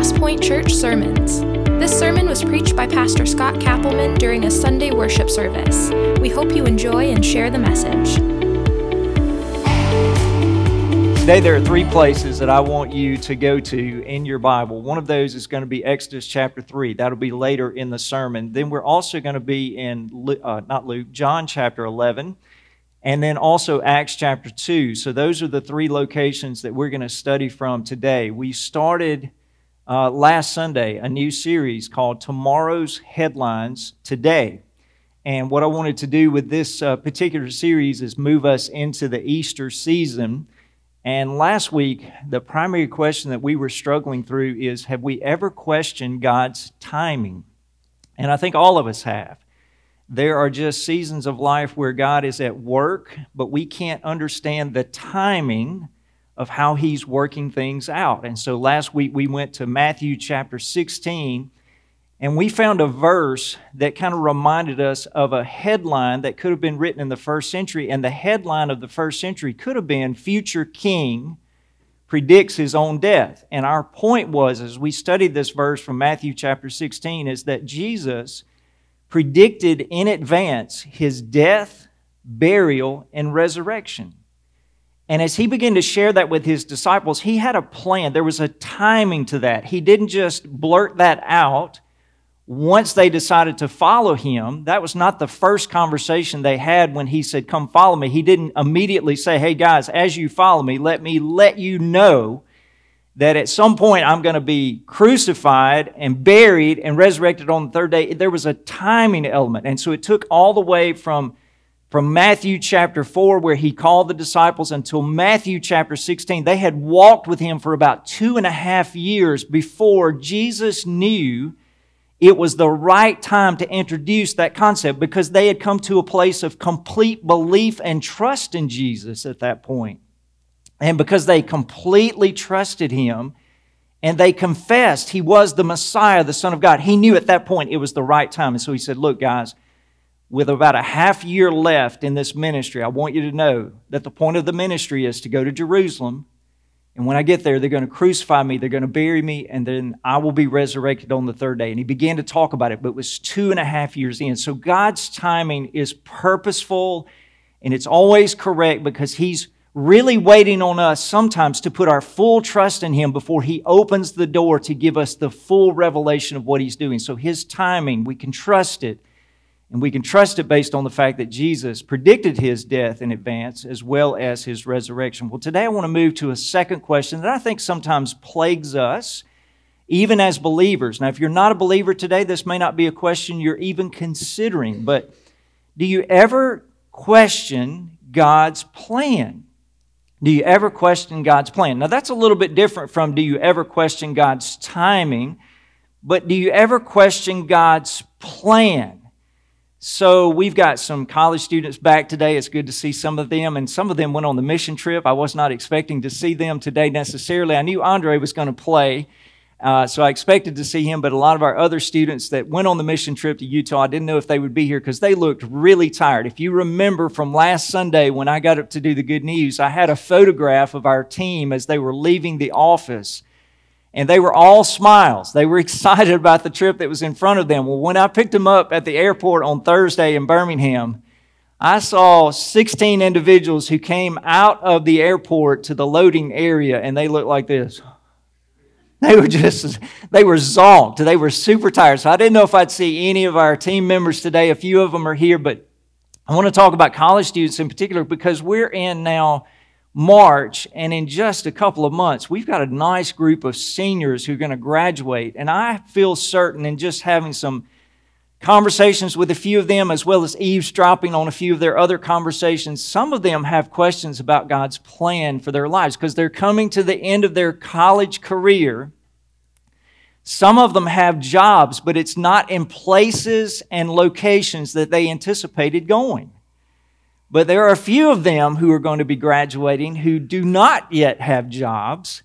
Crosspoint Church Sermons. This sermon was preached by Pastor Scott Kappelman during a Sunday worship service. We hope you enjoy and share the message. Today, there are three places that I want you to go to in your Bible. One of those is going to be Exodus chapter 3. That'll be later in the sermon. Then we're also going to be in, uh, not Luke, John chapter 11 and then also Acts chapter 2. So those are the three locations that we're going to study from today. We started uh, last Sunday a new series called Tomorrow's Headlines Today. And what I wanted to do with this uh, particular series is move us into the Easter season. And last week, the primary question that we were struggling through is Have we ever questioned God's timing? And I think all of us have. There are just seasons of life where God is at work, but we can't understand the timing of how He's working things out. And so last week we went to Matthew chapter 16, and we found a verse that kind of reminded us of a headline that could have been written in the first century. And the headline of the first century could have been Future King predicts his own death. And our point was, as we studied this verse from Matthew chapter 16, is that Jesus predicted in advance his death, burial, and resurrection. And as he began to share that with his disciples, he had a plan. There was a timing to that. He didn't just blurt that out once they decided to follow him. That was not the first conversation they had when he said, Come follow me. He didn't immediately say, Hey guys, as you follow me, let me let you know that at some point I'm going to be crucified and buried and resurrected on the third day. There was a timing element. And so it took all the way from, from Matthew chapter 4, where he called the disciples, until Matthew chapter 16. They had walked with him for about two and a half years before Jesus knew it was the right time to introduce that concept because they had come to a place of complete belief and trust in Jesus at that point. And because they completely trusted him and they confessed he was the Messiah, the Son of God, he knew at that point it was the right time. And so he said, Look, guys, with about a half year left in this ministry, I want you to know that the point of the ministry is to go to Jerusalem. And when I get there, they're going to crucify me, they're going to bury me, and then I will be resurrected on the third day. And he began to talk about it, but it was two and a half years in. So God's timing is purposeful and it's always correct because he's really waiting on us sometimes to put our full trust in Him before He opens the door to give us the full revelation of what He's doing. So His timing, we can trust it. And we can trust it based on the fact that Jesus predicted his death in advance as well as his resurrection. Well, today I want to move to a second question that I think sometimes plagues us, even as believers. Now, if you're not a believer today, this may not be a question you're even considering, but do you ever question God's plan? Do you ever question God's plan? Now, that's a little bit different from do you ever question God's timing, but do you ever question God's plan? So, we've got some college students back today. It's good to see some of them, and some of them went on the mission trip. I was not expecting to see them today necessarily. I knew Andre was going to play, uh, so I expected to see him, but a lot of our other students that went on the mission trip to Utah, I didn't know if they would be here because they looked really tired. If you remember from last Sunday when I got up to do the good news, I had a photograph of our team as they were leaving the office. And they were all smiles. They were excited about the trip that was in front of them. Well, when I picked them up at the airport on Thursday in Birmingham, I saw 16 individuals who came out of the airport to the loading area and they looked like this. They were just, they were zonked. They were super tired. So I didn't know if I'd see any of our team members today. A few of them are here, but I want to talk about college students in particular because we're in now March, and in just a couple of months, we've got a nice group of seniors who are going to graduate. And I feel certain in just having some conversations with a few of them, as well as eavesdropping on a few of their other conversations. Some of them have questions about God's plan for their lives because they're coming to the end of their college career. Some of them have jobs, but it's not in places and locations that they anticipated going. But there are a few of them who are going to be graduating who do not yet have jobs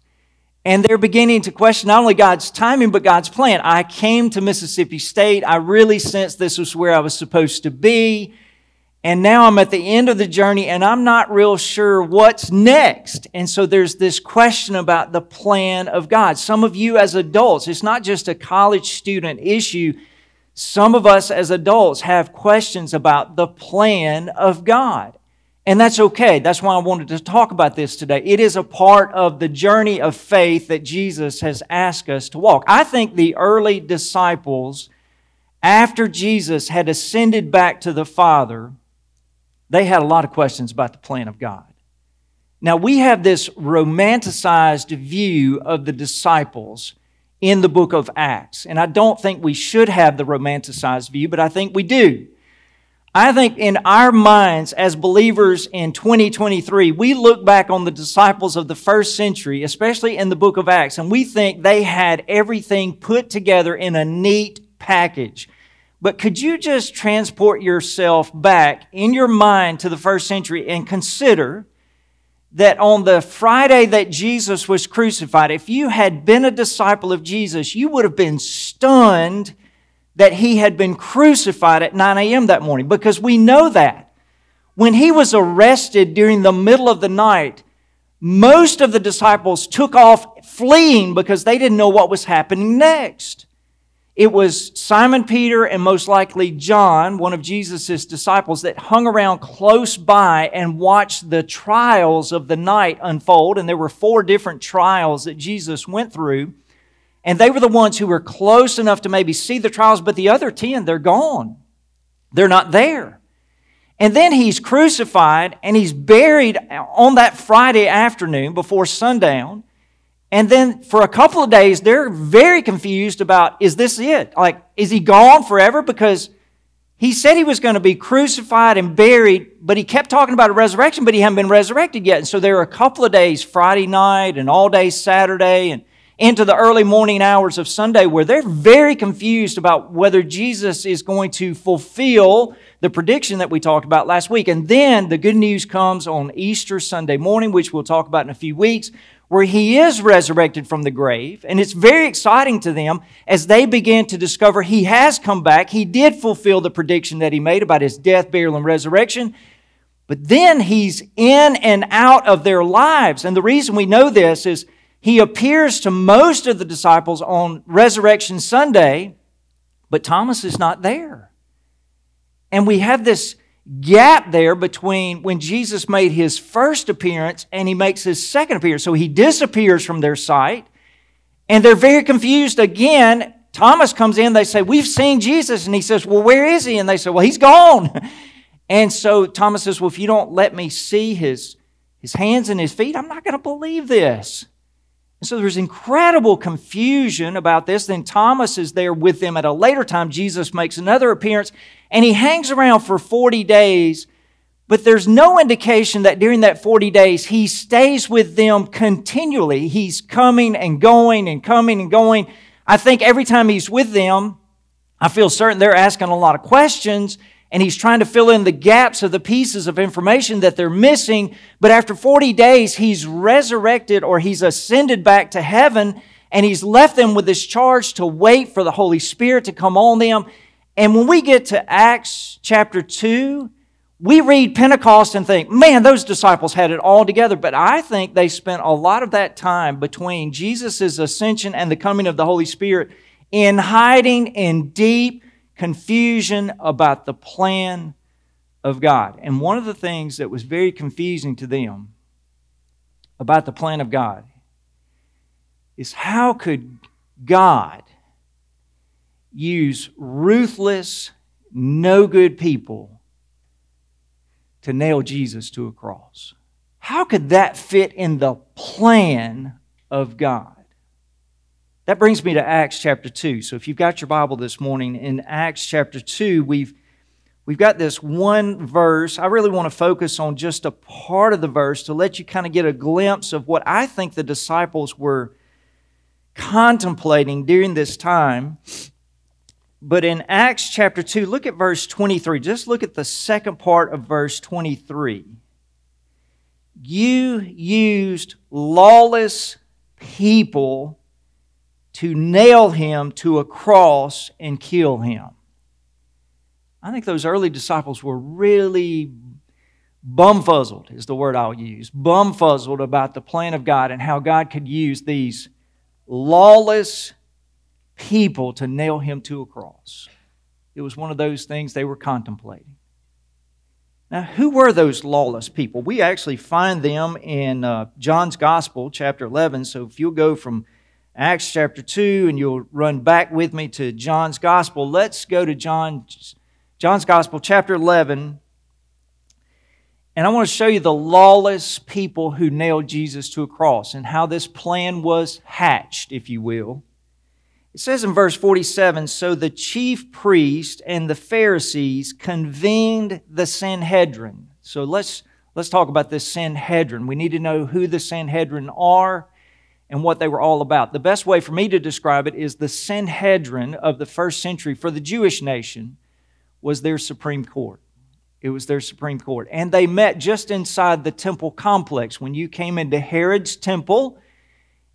and they're beginning to question not only God's timing, but God's plan. I came to Mississippi State. I really sensed this was where I was supposed to be. And now I'm at the end of the journey and I'm not real sure what's next. And so there's this question about the plan of God. Some of you as adults, it's not just a college student issue. Some of us as adults have questions about the plan of God. And that's okay. That's why I wanted to talk about this today. It is a part of the journey of faith that Jesus has asked us to walk. I think the early disciples, after Jesus had ascended back to the Father, they had a lot of questions about the plan of God. Now, we have this romanticized view of the disciples in the book of Acts. And I don't think we should have the romanticized view, but I think we do. I think in our minds as believers in 2023, we look back on the disciples of the first century, especially in the book of Acts, and we think they had everything put together in a neat package. But could you just transport yourself back in your mind to the first century and consider that on the Friday that Jesus was crucified, if you had been a disciple of Jesus, you would have been stunned that he had been crucified at 9 a.m. that morning because we know that. When he was arrested during the middle of the night, most of the disciples took off fleeing because they didn't know what was happening next. It was Simon Peter and most likely John, one of Jesus' disciples, that hung around close by and watched the trials of the night unfold. And there were four different trials that Jesus went through. And they were the ones who were close enough to maybe see the trials, but the other 10, they're gone. They're not there. And then he's crucified and he's buried on that Friday afternoon before sundown. And then for a couple of days, they're very confused about is this it? Like, is he gone forever? Because he said he was going to be crucified and buried, but he kept talking about a resurrection, but he hadn't been resurrected yet. And so there were a couple of days, Friday night and all day Saturday, and into the early morning hours of Sunday where they're very confused about whether Jesus is going to fulfill the prediction that we talked about last week. And then the good news comes on Easter Sunday morning, which we'll talk about in a few weeks, where he is resurrected from the grave. And it's very exciting to them as they begin to discover he has come back. He did fulfill the prediction that he made about his death, burial, and resurrection. But then he's in and out of their lives. And the reason we know this is he appears to most of the disciples on Resurrection Sunday, but Thomas is not there. And we have this gap there between when Jesus made his first appearance and he makes his second appearance. So he disappears from their sight, and they're very confused again. Thomas comes in, they say, We've seen Jesus. And he says, Well, where is he? And they say, Well, he's gone. And so Thomas says, Well, if you don't let me see his, his hands and his feet, I'm not going to believe this. And so there's incredible confusion about this. Then Thomas is there with them at a later time. Jesus makes another appearance and he hangs around for 40 days. But there's no indication that during that 40 days he stays with them continually. He's coming and going and coming and going. I think every time he's with them, I feel certain they're asking a lot of questions and he's trying to fill in the gaps of the pieces of information that they're missing. But after 40 days, he's resurrected or he's ascended back to heaven and he's left them with this charge to wait for the Holy Spirit to come on them. And when we get to Acts chapter 2, we read Pentecost and think, man, those disciples had it all together. But I think they spent a lot of that time between Jesus' ascension and the coming of the Holy Spirit in hiding in deep confusion about the plan of God. And one of the things that was very confusing to them about the plan of God is how could God use ruthless, no good people to nail Jesus to a cross? How could that fit in the plan of God? That brings me to Acts chapter 2. So if you've got your Bible this morning, in Acts chapter 2, we've, we've got this one verse. I really want to focus on just a part of the verse to let you kind of get a glimpse of what I think the disciples were contemplating during this time. But in Acts chapter 2, look at verse 23. Just look at the second part of verse 23. You used lawless people to nail him to a cross and kill him. I think those early disciples were really bumfuzzled, is the word I'll use. Bumfuzzled about the plan of God and how God could use these lawless people to nail him to a cross. It was one of those things they were contemplating. Now, who were those lawless people? We actually find them in uh, John's Gospel, chapter 11. So if you'll go from Acts chapter 2 and you'll run back with me to John's Gospel, let's go to John, John's Gospel, chapter 11. And I want to show you the lawless people who nailed Jesus to a cross and how this plan was hatched, if you will. It says in verse 47 So the chief priest and the Pharisees convened the Sanhedrin. So let's, let's talk about this Sanhedrin. We need to know who the Sanhedrin are and what they were all about. The best way for me to describe it is the Sanhedrin of the first century for the Jewish nation was their Supreme Court. It was their Supreme Court. And they met just inside the temple complex. When you came into Herod's temple,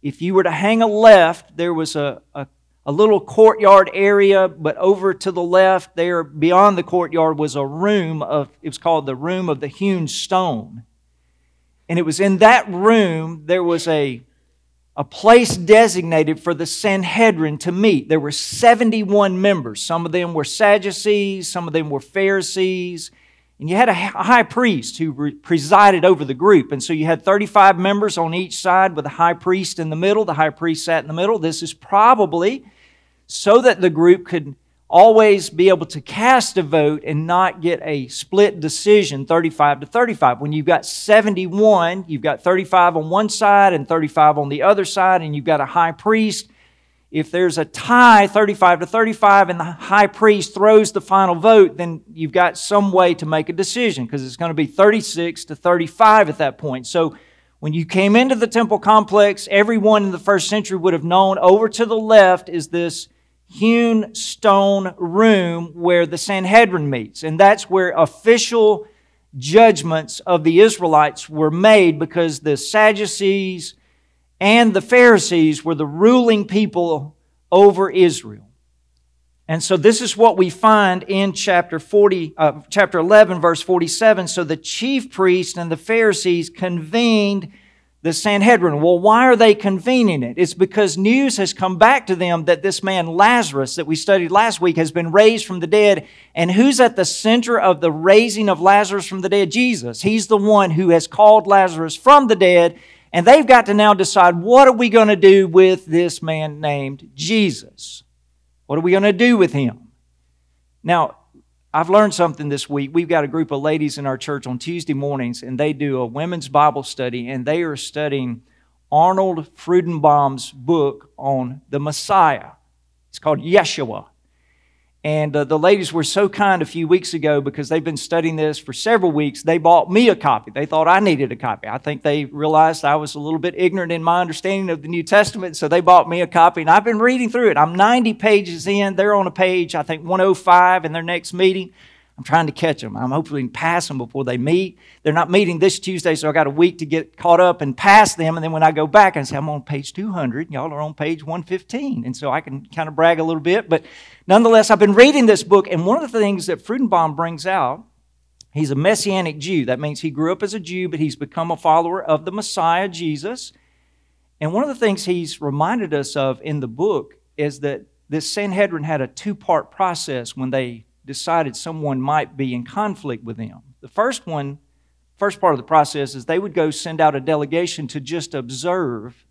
if you were to hang a left, there was a, a a little courtyard area, but over to the left, there beyond the courtyard, was a room of, it was called the room of the hewn stone. And it was in that room, there was a, a place designated for the Sanhedrin to meet. There were 71 members. Some of them were Sadducees, some of them were Pharisees. And you had a high priest who re- presided over the group. And so you had 35 members on each side with a high priest in the middle. The high priest sat in the middle. This is probably so that the group could always be able to cast a vote and not get a split decision 35 to 35. When you've got 71, you've got 35 on one side and 35 on the other side, and you've got a high priest if there's a tie 35 to 35 and the high priest throws the final vote, then you've got some way to make a decision because it's going to be 36 to 35 at that point. So when you came into the temple complex, everyone in the first century would have known over to the left is this hewn stone room where the Sanhedrin meets. And that's where official judgments of the Israelites were made because the Sadducees, and the Pharisees were the ruling people over Israel. And so this is what we find in chapter 40, uh, chapter 11, verse 47. So the chief priests and the Pharisees convened the Sanhedrin. Well, why are they convening it? It's because news has come back to them that this man Lazarus that we studied last week has been raised from the dead. And who's at the center of the raising of Lazarus from the dead? Jesus. He's the one who has called Lazarus from the dead and they've got to now decide what are we going to do with this man named Jesus? What are we going to do with him? Now, I've learned something this week. We've got a group of ladies in our church on Tuesday mornings, and they do a women's Bible study, and they are studying Arnold Fruchtenbaum's book on the Messiah. It's called Yeshua. And uh, the ladies were so kind a few weeks ago because they've been studying this for several weeks. They bought me a copy. They thought I needed a copy. I think they realized I was a little bit ignorant in my understanding of the New Testament, so they bought me a copy. And I've been reading through it. I'm 90 pages in. They're on a page, I think 105 in their next meeting. I'm trying to catch them. I'm to pass them before they meet. They're not meeting this Tuesday, so I got a week to get caught up and pass them. And then when I go back and say, I'm on page 200, y'all are on page 115. And so I can kind of brag a little bit. But nonetheless, I've been reading this book, and one of the things that Fruchtenbaum brings out, he's a Messianic Jew. That means he grew up as a Jew, but he's become a follower of the Messiah, Jesus. And one of the things he's reminded us of in the book is that this Sanhedrin had a two part process when they decided someone might be in conflict with them. The first one, first part of the process is they would go send out a delegation to just observe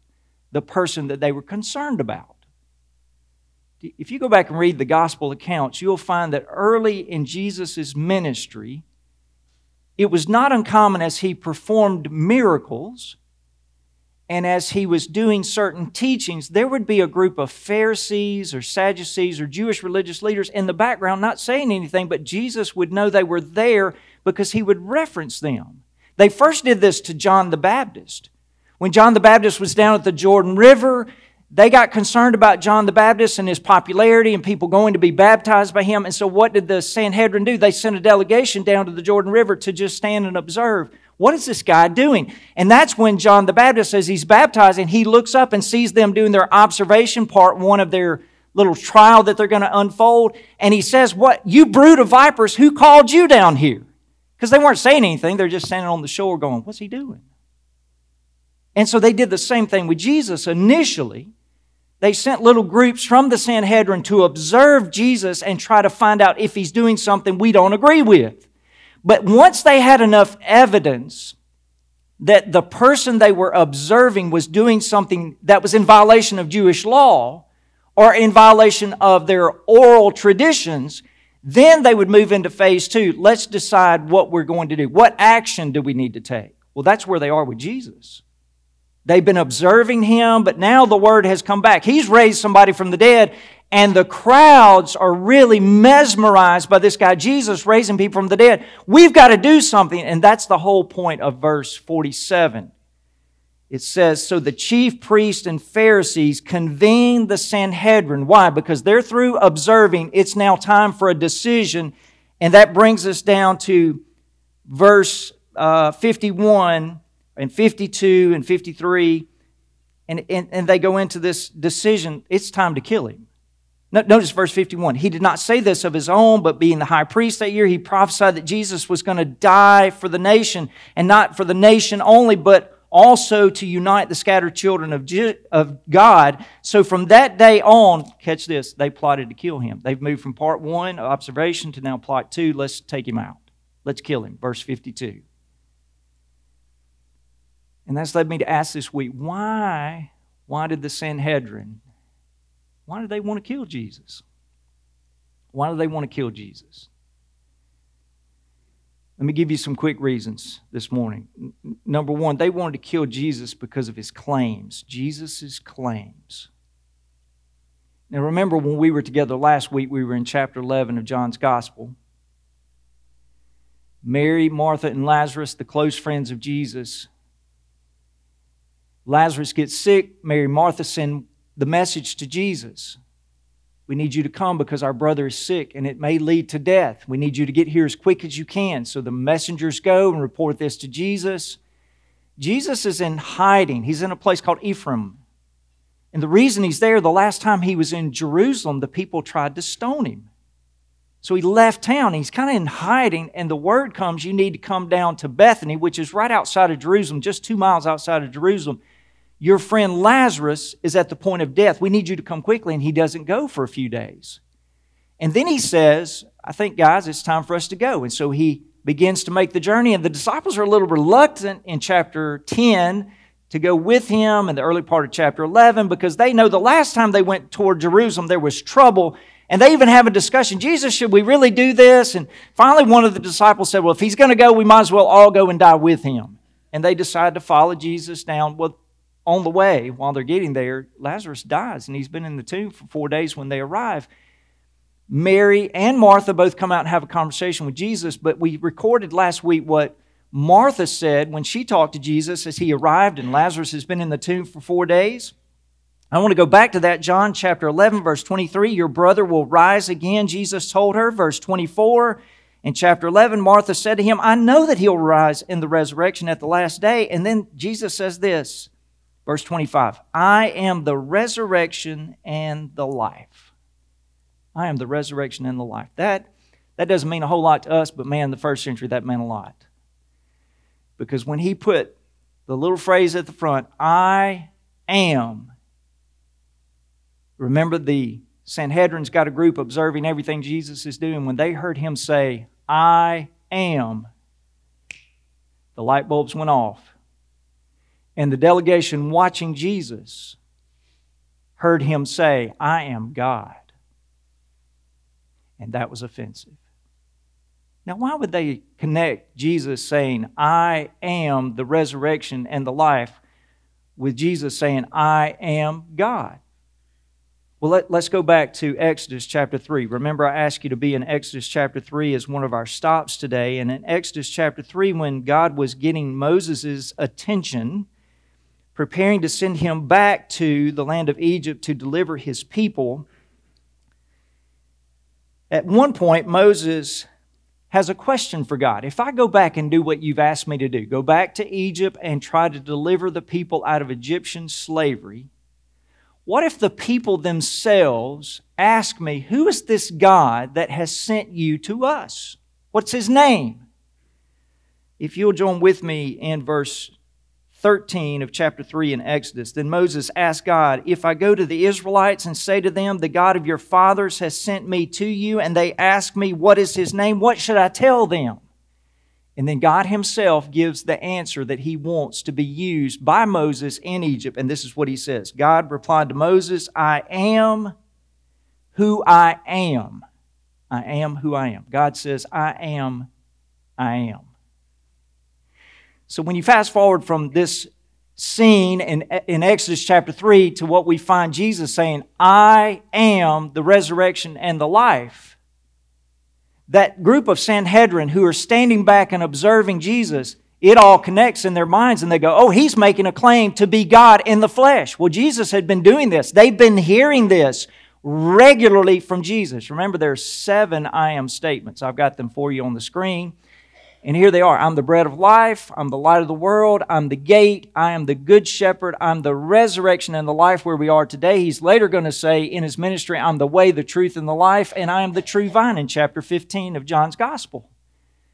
the person that they were concerned about. If you go back and read the gospel accounts, you'll find that early in Jesus' ministry, it was not uncommon as he performed miracles and as he was doing certain teachings, there would be a group of Pharisees or Sadducees or Jewish religious leaders in the background not saying anything, but Jesus would know they were there because he would reference them. They first did this to John the Baptist. When John the Baptist was down at the Jordan River, they got concerned about John the Baptist and his popularity and people going to be baptized by him. And so, what did the Sanhedrin do? They sent a delegation down to the Jordan River to just stand and observe. What is this guy doing? And that's when John the Baptist says he's baptizing. He looks up and sees them doing their observation part, one of their little trial that they're going to unfold. And he says, What? You brood of vipers, who called you down here? Because they weren't saying anything. They're just standing on the shore going, What's he doing? And so they did the same thing with Jesus. Initially, they sent little groups from the Sanhedrin to observe Jesus and try to find out if he's doing something we don't agree with. But once they had enough evidence that the person they were observing was doing something that was in violation of Jewish law or in violation of their oral traditions, then they would move into phase two. Let's decide what we're going to do. What action do we need to take? Well, that's where they are with Jesus. They've been observing him, but now the word has come back. He's raised somebody from the dead, and the crowds are really mesmerized by this guy, Jesus, raising people from the dead. We've got to do something, and that's the whole point of verse 47. It says, So the chief priests and Pharisees convened the Sanhedrin. Why? Because they're through observing. It's now time for a decision. And that brings us down to verse uh, 51 and 52 and 53. And, and, and they go into this decision. It's time to kill him. Notice verse 51. He did not say this of his own, but being the high priest that year, he prophesied that Jesus was going to die for the nation, and not for the nation only, but also to unite the scattered children of, of God. So from that day on, catch this, they plotted to kill him. They've moved from part one, observation, to now plot two. Let's take him out. Let's kill him. Verse 52. And that's led me to ask this week why, why did the Sanhedrin why do they want to kill Jesus? Why do they want to kill Jesus? Let me give you some quick reasons this morning. Number one, they wanted to kill Jesus because of his claims, Jesus' claims. Now, remember when we were together last week, we were in chapter 11 of John's Gospel. Mary, Martha, and Lazarus, the close friends of Jesus. Lazarus gets sick. Mary, Martha send the message to Jesus. We need you to come because our brother is sick and it may lead to death. We need you to get here as quick as you can. So the messengers go and report this to Jesus. Jesus is in hiding. He's in a place called Ephraim. And the reason he's there, the last time he was in Jerusalem, the people tried to stone him. So he left town. He's kind of in hiding, and the word comes you need to come down to Bethany, which is right outside of Jerusalem, just two miles outside of Jerusalem. Your friend Lazarus is at the point of death. We need you to come quickly. And he doesn't go for a few days. And then he says, I think, guys, it's time for us to go. And so he begins to make the journey. And the disciples are a little reluctant in chapter 10 to go with him in the early part of chapter 11 because they know the last time they went toward Jerusalem, there was trouble. And they even have a discussion Jesus, should we really do this? And finally, one of the disciples said, Well, if he's going to go, we might as well all go and die with him. And they decide to follow Jesus down. Well, on the way, while they're getting there, Lazarus dies, and he's been in the tomb for four days when they arrive. Mary and Martha both come out and have a conversation with Jesus, but we recorded last week what Martha said when she talked to Jesus as he arrived and Lazarus has been in the tomb for four days. I want to go back to that, John chapter 11, verse 23. Your brother will rise again, Jesus told her. Verse 24. In chapter 11, Martha said to him, I know that he'll rise in the resurrection at the last day. And then Jesus says this Verse 25 I am the resurrection and the life. I am the resurrection and the life. That, that doesn't mean a whole lot to us, but man, the first century, that meant a lot. Because when he put the little phrase at the front, I am, remember the Sanhedrin's got a group observing everything Jesus is doing. When they heard him say, I am, the light bulbs went off and the delegation watching Jesus heard him say, I am God. And that was offensive. Now, why would they connect Jesus saying, I am the resurrection and the life, with Jesus saying, I am God? Well, let, us go back to Exodus chapter 3. Remember, I asked you to be in Exodus chapter 3 as one of our stops today. And in Exodus chapter 3, when God was getting Moses' attention, preparing to send him back to the land of Egypt to deliver his people. At one point, Moses has a question for God. If I go back and do what you've asked me to do, go back to Egypt and try to deliver the people out of Egyptian slavery, What if the people themselves ask me, Who is this God that has sent you to us? What's his name? If you'll join with me in verse 13 of chapter 3 in Exodus, then Moses asked God, If I go to the Israelites and say to them, The God of your fathers has sent me to you, and they ask me, What is his name? What should I tell them? And then God Himself gives the answer that He wants to be used by Moses in Egypt. And this is what He says God replied to Moses, I am who I am. I am who I am. God says, I am, I am. So when you fast forward from this scene in, in Exodus chapter 3 to what we find Jesus saying, I am the resurrection and the life, that group of Sanhedrin who are standing back and observing Jesus, it all connects in their minds and they go, Oh, he's making a claim to be God in the flesh. Well, Jesus had been doing this. They've been hearing this regularly from Jesus. Remember, there are seven I am statements. I've got them for you on the screen. And here they are I'm the bread of life, I'm the light of the world, I'm the gate, I am the good shepherd, I'm the resurrection and the life where we are today. He's later going to say in his ministry, I'm the way, the truth, and the life, and I am the true vine in chapter 15 of John's gospel.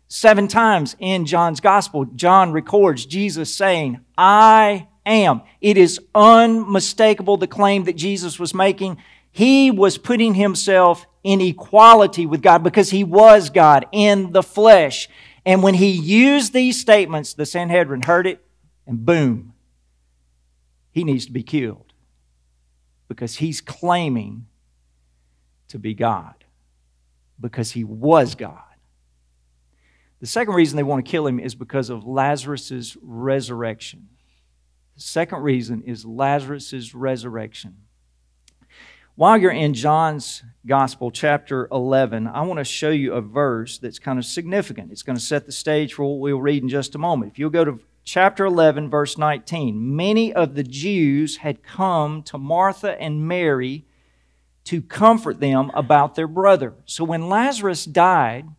Seven times in John's gospel, John records Jesus saying, I am. It is unmistakable the claim that Jesus was making. He was putting himself in equality with God because he was God in the flesh. And when he used these statements, the Sanhedrin heard it, and boom, he needs to be killed because he's claiming to be God because he was God. The second reason they want to kill him is because of Lazarus' resurrection. The second reason is Lazarus' resurrection. While you're in John's Gospel, chapter 11, I want to show you a verse that's kind of significant. It's going to set the stage for what we'll read in just a moment. If you'll go to chapter 11, verse 19, many of the Jews had come to Martha and Mary to comfort them about their brother. So when Lazarus died,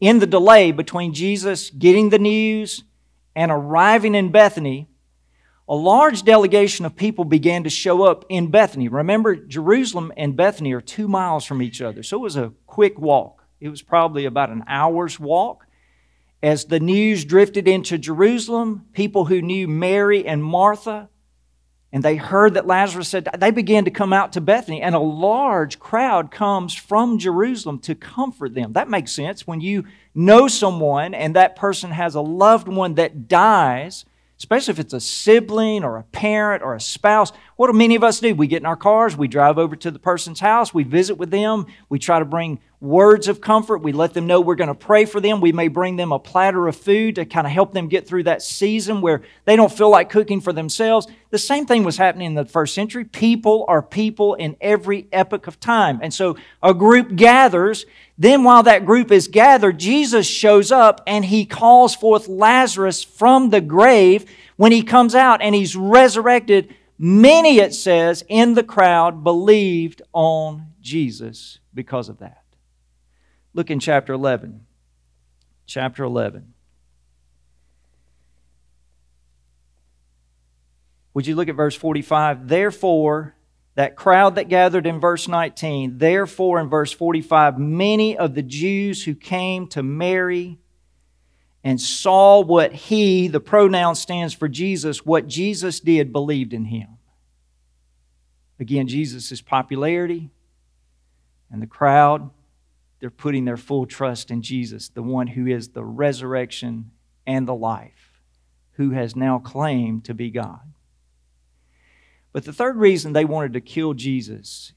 in the delay between Jesus getting the news and arriving in Bethany, a large delegation of people began to show up in Bethany. Remember, Jerusalem and Bethany are two miles from each other, so it was a quick walk. It was probably about an hour's walk. As the news drifted into Jerusalem, people who knew Mary and Martha, and they heard that Lazarus said, they began to come out to Bethany, and a large crowd comes from Jerusalem to comfort them. That makes sense. When you know someone and that person has a loved one that dies, especially if it's a sibling or a parent or a spouse. What do many of us do? We get in our cars, we drive over to the person's house, we visit with them, we try to bring words of comfort, we let them know we're going to pray for them. We may bring them a platter of food to kind of help them get through that season where they don't feel like cooking for themselves. The same thing was happening in the first century. People are people in every epoch of time. And so a group gathers. Then, while that group is gathered, Jesus shows up and he calls forth Lazarus from the grave. When he comes out and he's resurrected, many, it says, in the crowd believed on Jesus because of that. Look in chapter 11. Chapter 11. Would you look at verse 45? Therefore, that crowd that gathered in verse 19, therefore, in verse 45, many of the Jews who came to Mary and saw what he, the pronoun stands for Jesus, what Jesus did, believed in him. Again, Jesus' popularity and the crowd they're putting their full trust in Jesus, the one who is the resurrection and the life, who has now claimed to be God. But the third reason they wanted to kill Jesus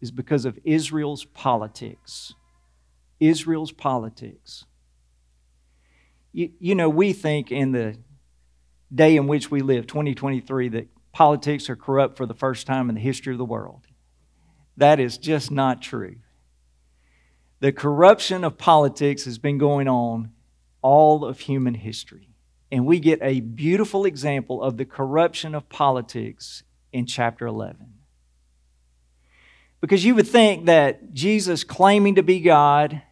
is because of Israel's politics. Israel's politics. You, you know, we think in the day in which we live, 2023, that politics are corrupt for the first time in the history of the world. That is just not true. The corruption of politics has been going on all of human history. And we get a beautiful example of the corruption of politics in chapter 11. Because you would think that Jesus claiming to be God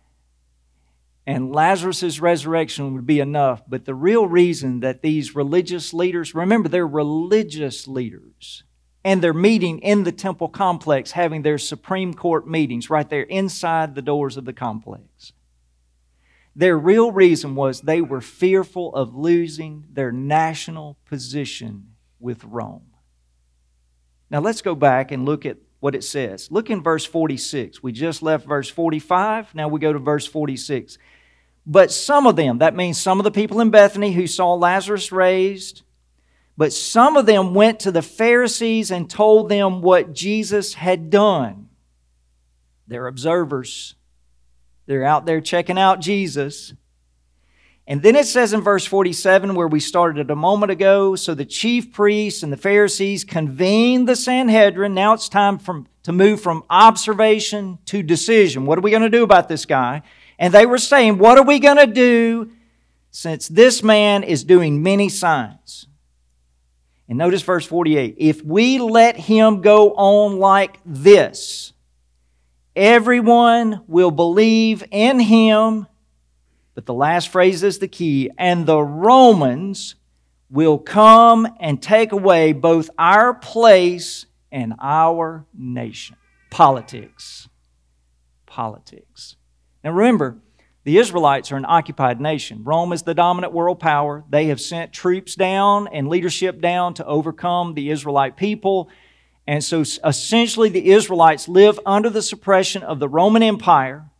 and Lazarus' resurrection would be enough, but the real reason that these religious leaders, remember, they're religious leaders, And they're meeting in the temple complex, having their Supreme Court meetings right there inside the doors of the complex. Their real reason was they were fearful of losing their national position with Rome. Now let's go back and look at what it says. Look in verse 46. We just left verse 45. Now we go to verse 46. But some of them, that means some of the people in Bethany who saw Lazarus raised, but some of them went to the Pharisees and told them what Jesus had done. They're observers. They're out there checking out Jesus. And then it says in verse 47, where we started a moment ago, so the chief priests and the Pharisees convened the Sanhedrin. Now it's time from, to move from observation to decision. What are we going to do about this guy? And they were saying, What are we going to do since this man is doing many signs? And notice verse 48 if we let him go on like this, everyone will believe in him. But the last phrase is the key and the Romans will come and take away both our place and our nation. Politics. Politics. Now remember, the Israelites are an occupied nation. Rome is the dominant world power. They have sent troops down and leadership down to overcome the Israelite people. And so essentially, the Israelites live under the suppression of the Roman Empire.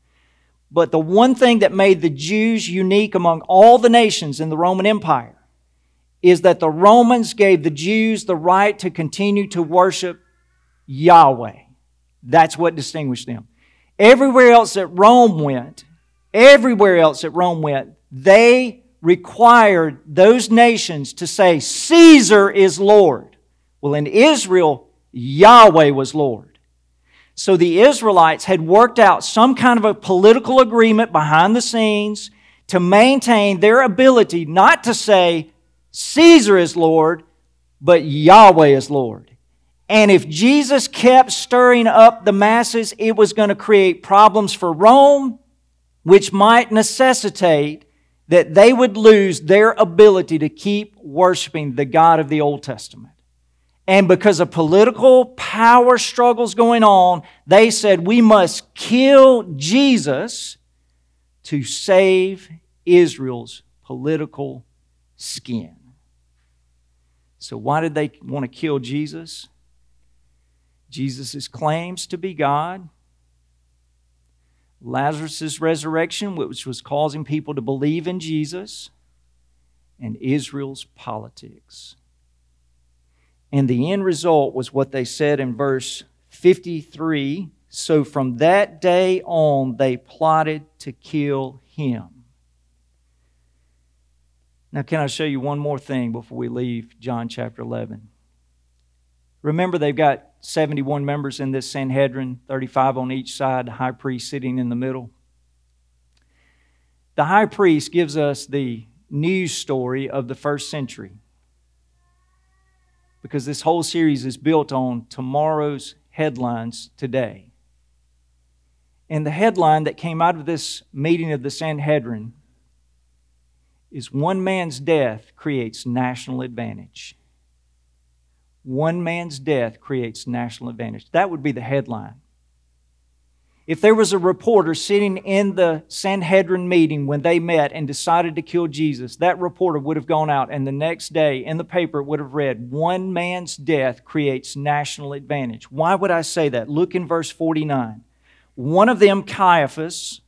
But the one thing that made the Jews unique among all the nations in the Roman Empire is that the Romans gave the Jews the right to continue to worship Yahweh. That's what distinguished them. Everywhere else that Rome went, everywhere else that Rome went, they required those nations to say, Caesar is Lord. Well, in Israel, Yahweh was Lord. So the Israelites had worked out some kind of a political agreement behind the scenes to maintain their ability not to say, Caesar is Lord, but Yahweh is Lord. And if Jesus kept stirring up the masses, it was going to create problems for Rome which might necessitate that they would lose their ability to keep worshiping the God of the Old Testament. And because of political power struggles going on, they said we must kill Jesus to save Israel's political skin. So, why did they want to kill Jesus? Jesus' claims to be God Lazarus' resurrection, which was causing people to believe in Jesus, and Israel's politics. And the end result was what they said in verse 53 So from that day on, they plotted to kill him. Now, can I show you one more thing before we leave John chapter 11? Remember, they've got 71 members in this Sanhedrin, 35 on each side, the high priest sitting in the middle. The high priest gives us the news story of the first century because this whole series is built on tomorrow's headlines today. And the headline that came out of this meeting of the Sanhedrin is One man's death creates national advantage. One man's death creates national advantage. That would be the headline. If there was a reporter sitting in the Sanhedrin meeting when they met and decided to kill Jesus, that reporter would have gone out and the next day in the paper would have read, One man's death creates national advantage. Why would I say that? Look in verse 49. One of them, Caiaphas,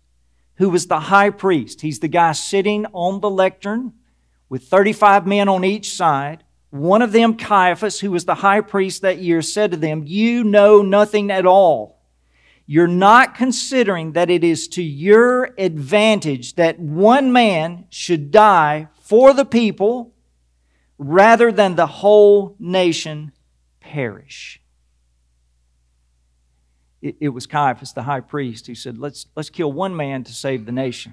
who was the high priest, he's the guy sitting on the lectern with 35 men on each side. One of them, Caiaphas, who was the high priest that year, said to them, You know nothing at all. You're not considering that it is to your advantage that one man should die for the people rather than the whole nation perish. It, it, was Caiaphas, the high priest, who said, let's, let's kill one man to save the nation.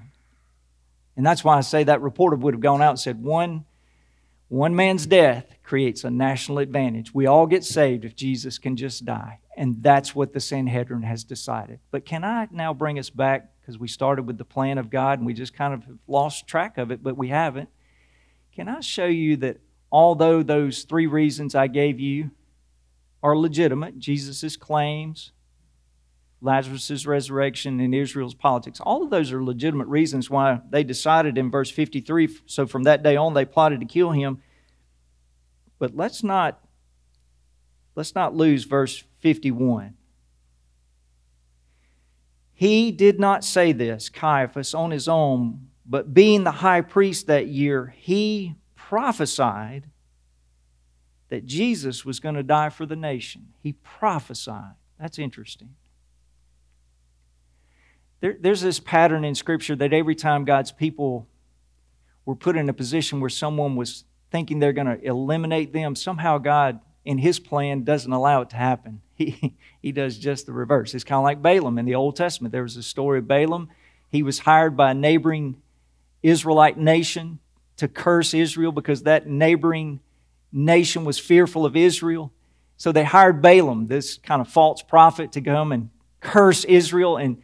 And that's why I say that reporter would have gone out and said, One one man's death creates a national advantage. We all get saved if Jesus can just die. And that's what the Sanhedrin has decided. But can I now bring us back, because we started with the plan of God and we just kind of lost track of it, but we haven't. Can I show you that although those three reasons I gave you are legitimate. Jesus' claims, Lazarus' resurrection, and Israel's politics. All of those are legitimate reasons why they decided in verse 53. So from that day on, they plotted to kill him. But let's not, let's not lose verse 51. He did not say this, Caiaphas, on his own, but being the high priest that year, he prophesied that Jesus was going to die for the nation. He prophesied. That's interesting. There, there's this pattern in Scripture that every time God's people were put in a position where someone was thinking they're going to eliminate them, somehow God, in His plan, doesn't allow it to happen. He, he does just the reverse. It's kind of like Balaam in the Old Testament. There was a story of Balaam. He was hired by a neighboring Israelite nation to curse Israel because that neighboring nation was fearful of Israel. So they hired Balaam, this kind of false prophet, to come and curse Israel. And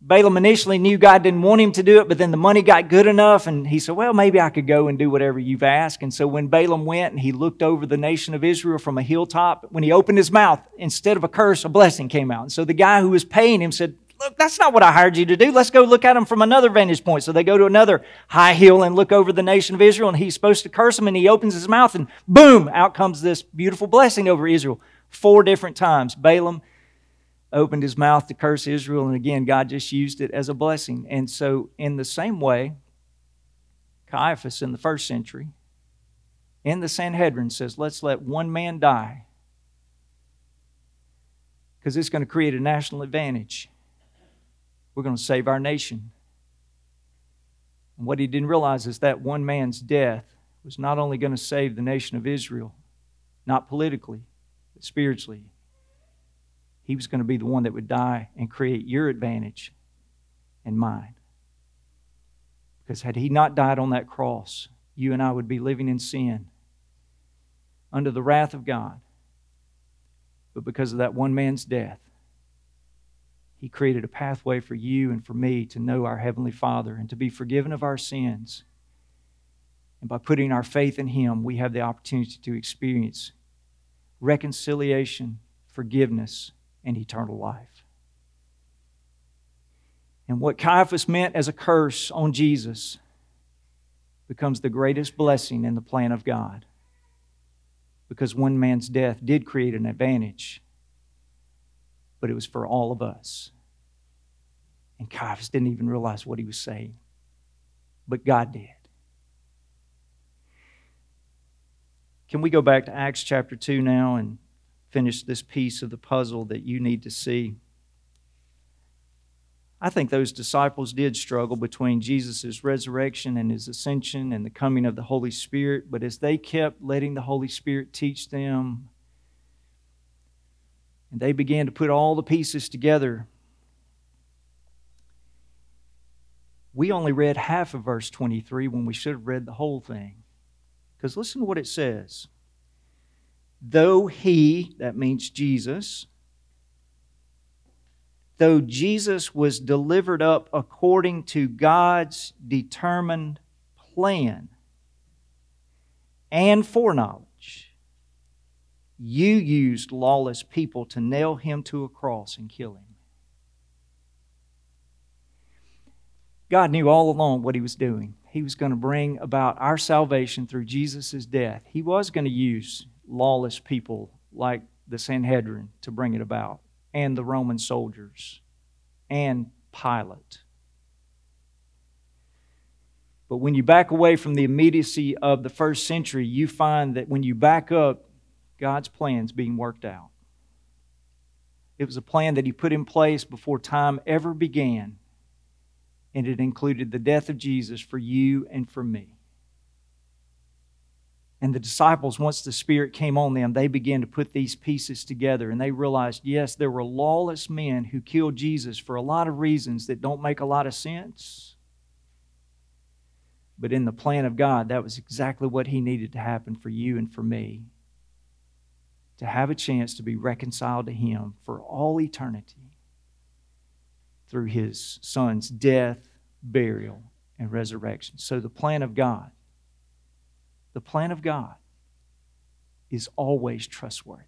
Balaam initially knew God didn't want him to do it, but then the money got good enough, and he said, Well, maybe I could go and do whatever you've asked. And so when Balaam went and he looked over the nation of Israel from a hilltop, when he opened his mouth, instead of a curse, a blessing came out. And so the guy who was paying him said, Look, that's not what I hired you to do. Let's go look at them from another vantage point. So they go to another high hill and look over the nation of Israel, and he's supposed to curse them, and he opens his mouth, and boom, out comes this beautiful blessing over Israel. Four different times. Balaam opened his mouth to curse Israel, and again, God just used it as a blessing. And so, in the same way, Caiaphas in the first century, in the Sanhedrin, says, Let's let one man die because it's going to create a national advantage. We're going to save our nation. And what he didn't realize is that one man's death was not only going to save the nation of Israel, not politically, but spiritually. He was going to be the one that would die and create your advantage and mine. Because had he not died on that cross, you and I would be living in sin under the wrath of God. But because of that one man's death, he created a pathway for you and for me to know our Heavenly Father and to be forgiven of our sins. And by putting our faith in Him, we have the opportunity to experience reconciliation, forgiveness, and eternal life. And what Caiaphas meant as a curse on Jesus becomes the greatest blessing in the plan of God. Because one man's death did create an advantage but it was for all of us. And Caiaphas didn't even realize what he was saying, but God did. Can we go back to Acts chapter 2 now and finish this piece of the puzzle that you need to see? I think those disciples did struggle between Jesus' resurrection and his ascension and the coming of the Holy Spirit, but as they kept letting the Holy Spirit teach them, and they began to put all the pieces together. We only read half of verse 23 when we should have read the whole thing. Because listen to what it says. Though he, that means Jesus, though Jesus was delivered up according to God's determined plan and foreknowledge, you used lawless people to nail him to a cross and kill him. God knew all along what he was doing. He was going to bring about our salvation through Jesus' death. He was going to use lawless people like the Sanhedrin to bring it about, and the Roman soldiers, and Pilate. But when you back away from the immediacy of the first century, you find that when you back up, God's plans being worked out. It was a plan that He put in place before time ever began, and it included the death of Jesus for you and for me. And the disciples, once the Spirit came on them, they began to put these pieces together and they realized yes, there were lawless men who killed Jesus for a lot of reasons that don't make a lot of sense. But in the plan of God, that was exactly what He needed to happen for you and for me to have a chance to be reconciled to Him for all eternity through His Son's death, burial, and resurrection. So, the plan of God, the plan of God is always trustworthy.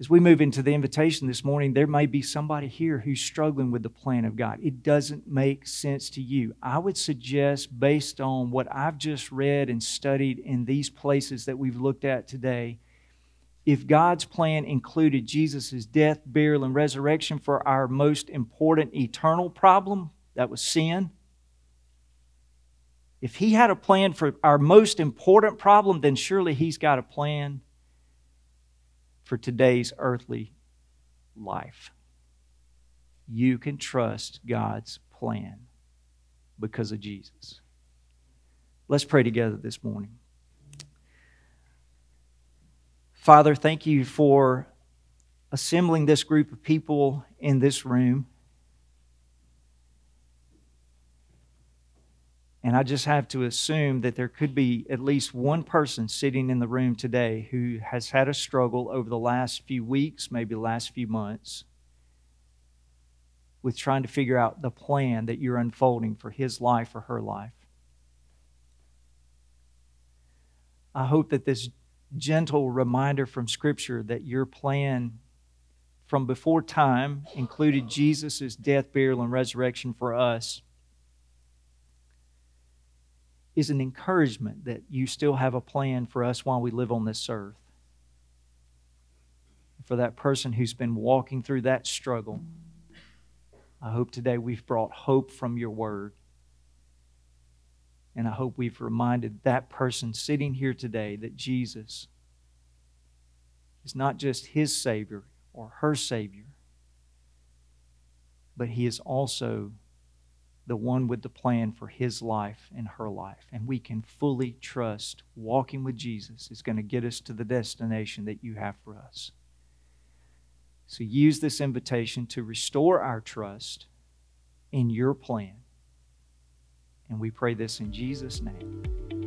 As we move into the invitation this morning, there may be somebody here who's struggling with the plan of God. It doesn't make sense to you. I would suggest, based on what I've just read and studied in these places that we've looked at today, if God's plan included Jesus' death, burial, and resurrection for our most important eternal problem, that was sin, if He had a plan for our most important problem, then surely He's got a plan for today's earthly life. You can trust God's plan because of Jesus. Let's pray together this morning. Father, thank you for assembling this group of people in this room. And I just have to assume that there could be at least one person sitting in the room today who has had a struggle over the last few weeks, maybe the last few months, with trying to figure out the plan that you're unfolding for his life or her life. I hope that this gentle reminder from Scripture that your plan from before time included Jesus' death, burial, and resurrection for us is an encouragement that you still have a plan for us while we live on this earth. For that person who's been walking through that struggle, I hope today we've brought hope from your word. And I hope we've reminded that person sitting here today that Jesus is not just his Savior or her Savior, but he is also the one with the plan for his life and her life. And we can fully trust walking with Jesus is going to get us to the destination that you have for us. So use this invitation to restore our trust in your plan. And we pray this in Jesus' name.